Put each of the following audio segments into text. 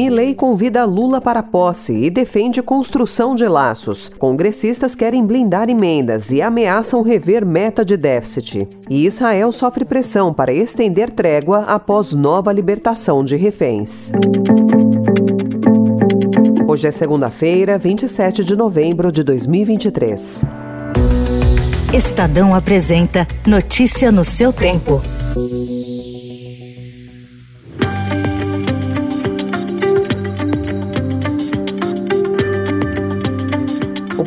Milley convida Lula para posse e defende construção de laços. Congressistas querem blindar emendas e ameaçam rever meta de déficit. E Israel sofre pressão para estender trégua após nova libertação de reféns. Hoje é segunda-feira, 27 de novembro de 2023. Estadão apresenta Notícia no seu tempo.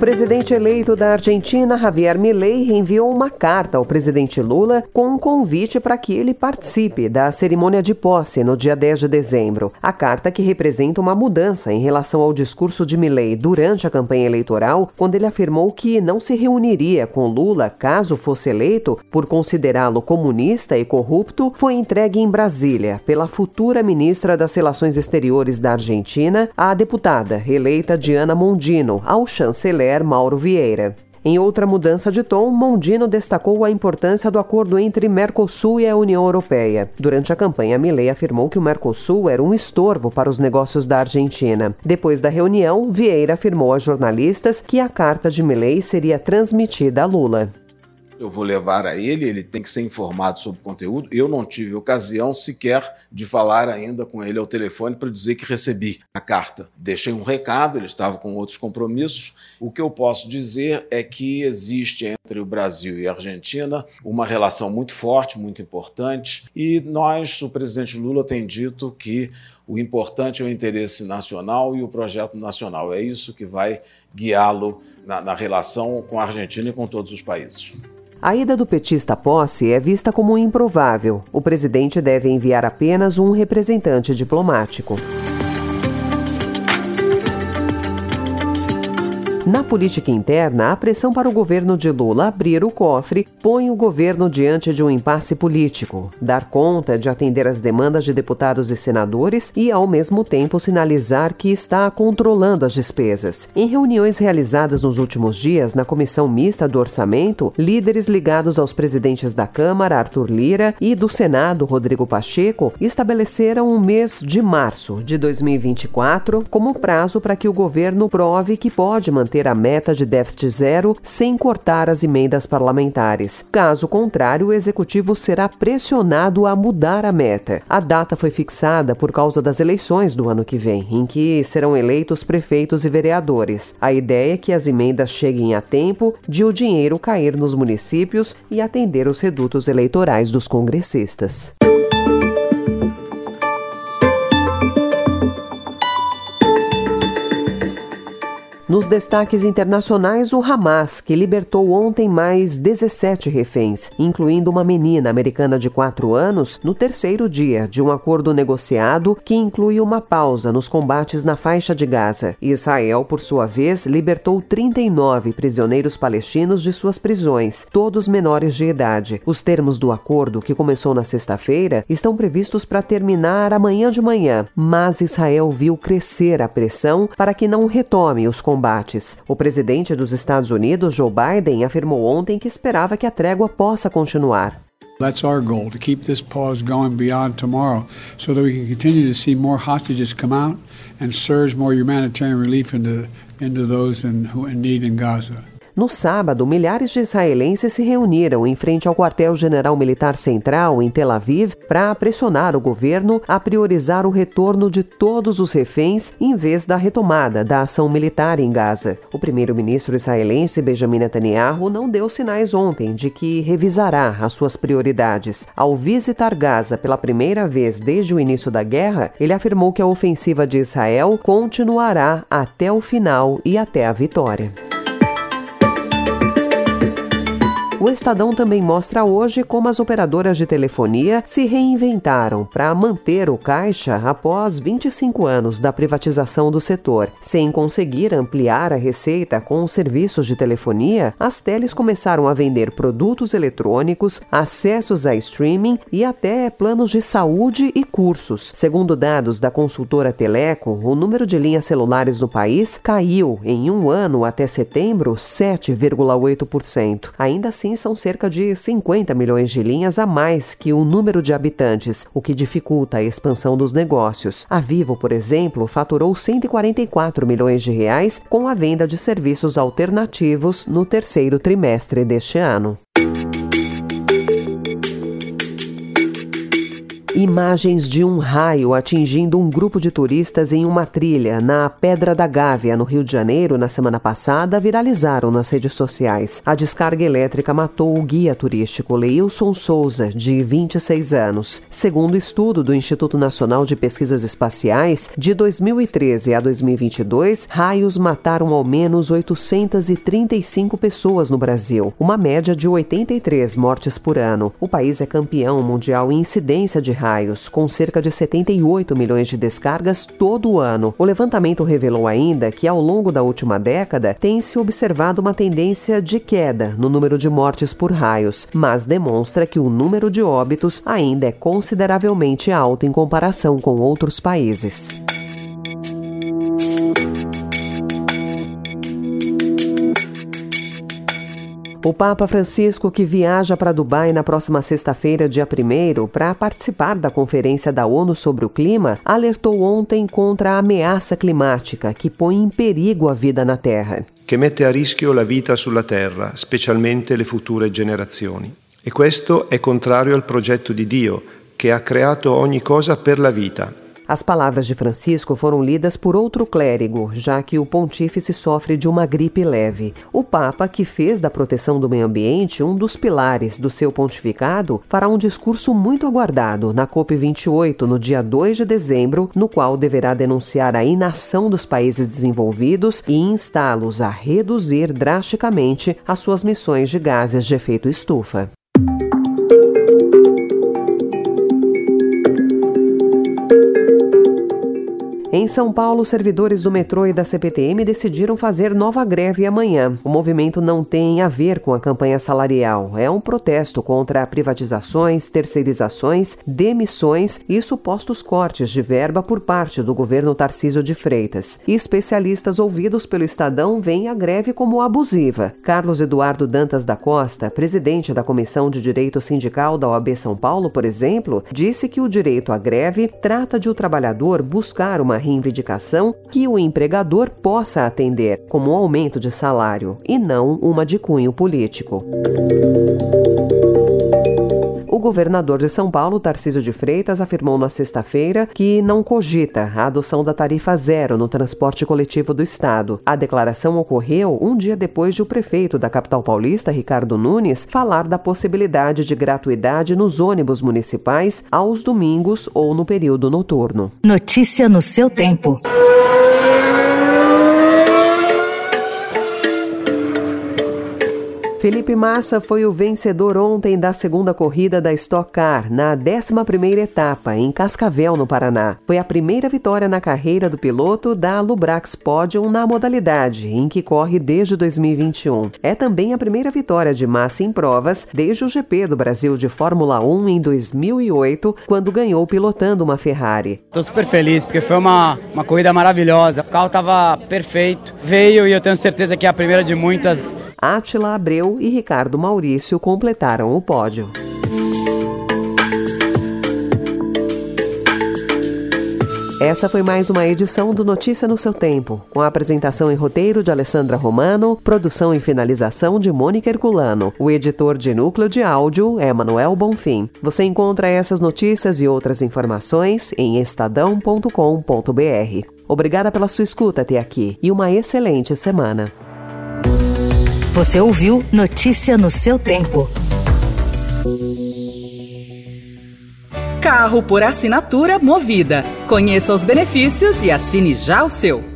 Presidente eleito da Argentina, Javier Milei, enviou uma carta ao presidente Lula com um convite para que ele participe da cerimônia de posse no dia 10 de dezembro. A carta que representa uma mudança em relação ao discurso de Milei durante a campanha eleitoral, quando ele afirmou que não se reuniria com Lula caso fosse eleito por considerá-lo comunista e corrupto, foi entregue em Brasília pela futura ministra das Relações Exteriores da Argentina, a deputada eleita Diana Mondino, ao chanceler Mauro Vieira. Em outra mudança de tom, Mondino destacou a importância do acordo entre Mercosul e a União Europeia. Durante a campanha, Milei afirmou que o Mercosul era um estorvo para os negócios da Argentina. Depois da reunião, Vieira afirmou a jornalistas que a carta de Milei seria transmitida a Lula eu vou levar a ele, ele tem que ser informado sobre o conteúdo. Eu não tive ocasião sequer de falar ainda com ele ao telefone para dizer que recebi a carta. Deixei um recado, ele estava com outros compromissos. O que eu posso dizer é que existe entre o Brasil e a Argentina uma relação muito forte, muito importante, e nós, o presidente Lula tem dito que o importante é o interesse nacional e o projeto nacional. É isso que vai guiá-lo na, na relação com a Argentina e com todos os países. A ida do petista à posse é vista como improvável. O presidente deve enviar apenas um representante diplomático. Na política interna, a pressão para o governo de Lula abrir o cofre põe o governo diante de um impasse político, dar conta de atender às demandas de deputados e senadores e, ao mesmo tempo, sinalizar que está controlando as despesas. Em reuniões realizadas nos últimos dias na comissão mista do orçamento, líderes ligados aos presidentes da Câmara, Arthur Lira, e do Senado, Rodrigo Pacheco, estabeleceram o mês de março de 2024 como prazo para que o governo prove que pode manter manter a meta de déficit zero sem cortar as emendas parlamentares. Caso contrário, o executivo será pressionado a mudar a meta. A data foi fixada por causa das eleições do ano que vem, em que serão eleitos prefeitos e vereadores. A ideia é que as emendas cheguem a tempo de o dinheiro cair nos municípios e atender os redutos eleitorais dos congressistas. Nos destaques internacionais, o Hamas, que libertou ontem mais 17 reféns, incluindo uma menina americana de 4 anos, no terceiro dia de um acordo negociado que inclui uma pausa nos combates na faixa de Gaza. Israel, por sua vez, libertou 39 prisioneiros palestinos de suas prisões, todos menores de idade. Os termos do acordo, que começou na sexta-feira, estão previstos para terminar amanhã de manhã, mas Israel viu crescer a pressão para que não retome os combates combates. O presidente dos Estados Unidos, Joe Biden, afirmou ontem que esperava que a trégua possa continuar. That's our goal to keep this pause going beyond tomorrow so that we can continue to see more hostages come out and surge more humanitarian relief into, into those in, who in need in Gaza. No sábado, milhares de israelenses se reuniram em frente ao quartel-general militar central em Tel Aviv para pressionar o governo a priorizar o retorno de todos os reféns em vez da retomada da ação militar em Gaza. O primeiro-ministro israelense Benjamin Netanyahu não deu sinais ontem de que revisará as suas prioridades. Ao visitar Gaza pela primeira vez desde o início da guerra, ele afirmou que a ofensiva de Israel continuará até o final e até a vitória. O Estadão também mostra hoje como as operadoras de telefonia se reinventaram para manter o caixa após 25 anos da privatização do setor. Sem conseguir ampliar a receita com os serviços de telefonia, as teles começaram a vender produtos eletrônicos, acessos a streaming e até planos de saúde e cursos. Segundo dados da consultora Teleco, o número de linhas celulares no país caiu em um ano até setembro 7,8%. Ainda assim, são cerca de 50 milhões de linhas a mais que o número de habitantes, o que dificulta a expansão dos negócios. A Vivo, por exemplo, faturou 144 milhões de reais com a venda de serviços alternativos no terceiro trimestre deste ano. Imagens de um raio atingindo um grupo de turistas em uma trilha na Pedra da Gávea, no Rio de Janeiro, na semana passada, viralizaram nas redes sociais. A descarga elétrica matou o guia turístico Leilson Souza, de 26 anos. Segundo estudo do Instituto Nacional de Pesquisas Espaciais, de 2013 a 2022, raios mataram ao menos 835 pessoas no Brasil, uma média de 83 mortes por ano. O país é campeão mundial em incidência de raios, com cerca de 78 milhões de descargas todo ano. O levantamento revelou ainda que, ao longo da última década, tem se observado uma tendência de queda no número de mortes por raios, mas demonstra que o número de óbitos ainda é consideravelmente alto em comparação com outros países. O Papa Francisco, que viaja para Dubai na próxima sexta-feira, dia 1, para participar da Conferência da ONU sobre o Clima, alertou ontem contra a ameaça climática que põe em perigo a vida na Terra. Che mette a rischio la vita sulla Terra, specialmente le future generazioni. E questo è contrario al progetto di Dio, che ha creato ogni cosa per la vita as palavras de Francisco foram lidas por outro clérigo, já que o pontífice sofre de uma gripe leve. O Papa, que fez da proteção do meio ambiente um dos pilares do seu pontificado, fará um discurso muito aguardado na COP28 no dia 2 de dezembro, no qual deverá denunciar a inação dos países desenvolvidos e instá-los a reduzir drasticamente as suas missões de gases de efeito estufa. Em São Paulo, servidores do metrô e da CPTM decidiram fazer nova greve amanhã. O movimento não tem a ver com a campanha salarial. É um protesto contra privatizações, terceirizações, demissões e supostos cortes de verba por parte do governo Tarcísio de Freitas. E especialistas ouvidos pelo Estadão veem a greve como abusiva. Carlos Eduardo Dantas da Costa, presidente da Comissão de Direito Sindical da OAB São Paulo, por exemplo, disse que o direito à greve trata de o trabalhador buscar uma reivindicação que o empregador possa atender, como um aumento de salário, e não uma de cunho político. Governador de São Paulo, Tarcísio de Freitas, afirmou na sexta-feira que não cogita a adoção da tarifa zero no transporte coletivo do estado. A declaração ocorreu um dia depois de o prefeito da capital paulista, Ricardo Nunes, falar da possibilidade de gratuidade nos ônibus municipais aos domingos ou no período noturno. Notícia no seu tempo. Felipe Massa foi o vencedor ontem da segunda corrida da Stock Car, na 11ª etapa, em Cascavel, no Paraná. Foi a primeira vitória na carreira do piloto da Lubrax Podium na modalidade, em que corre desde 2021. É também a primeira vitória de Massa em provas desde o GP do Brasil de Fórmula 1 em 2008, quando ganhou pilotando uma Ferrari. Estou super feliz, porque foi uma, uma corrida maravilhosa. O carro estava perfeito, veio e eu tenho certeza que é a primeira de muitas. Atila Abreu e Ricardo Maurício completaram o pódio. Essa foi mais uma edição do Notícia no seu Tempo, com a apresentação e roteiro de Alessandra Romano, produção e finalização de Mônica Herculano. O editor de núcleo de áudio é Manuel Bonfim. Você encontra essas notícias e outras informações em estadão.com.br. Obrigada pela sua escuta até aqui e uma excelente semana. Você ouviu Notícia no seu tempo. Carro por assinatura movida. Conheça os benefícios e assine já o seu.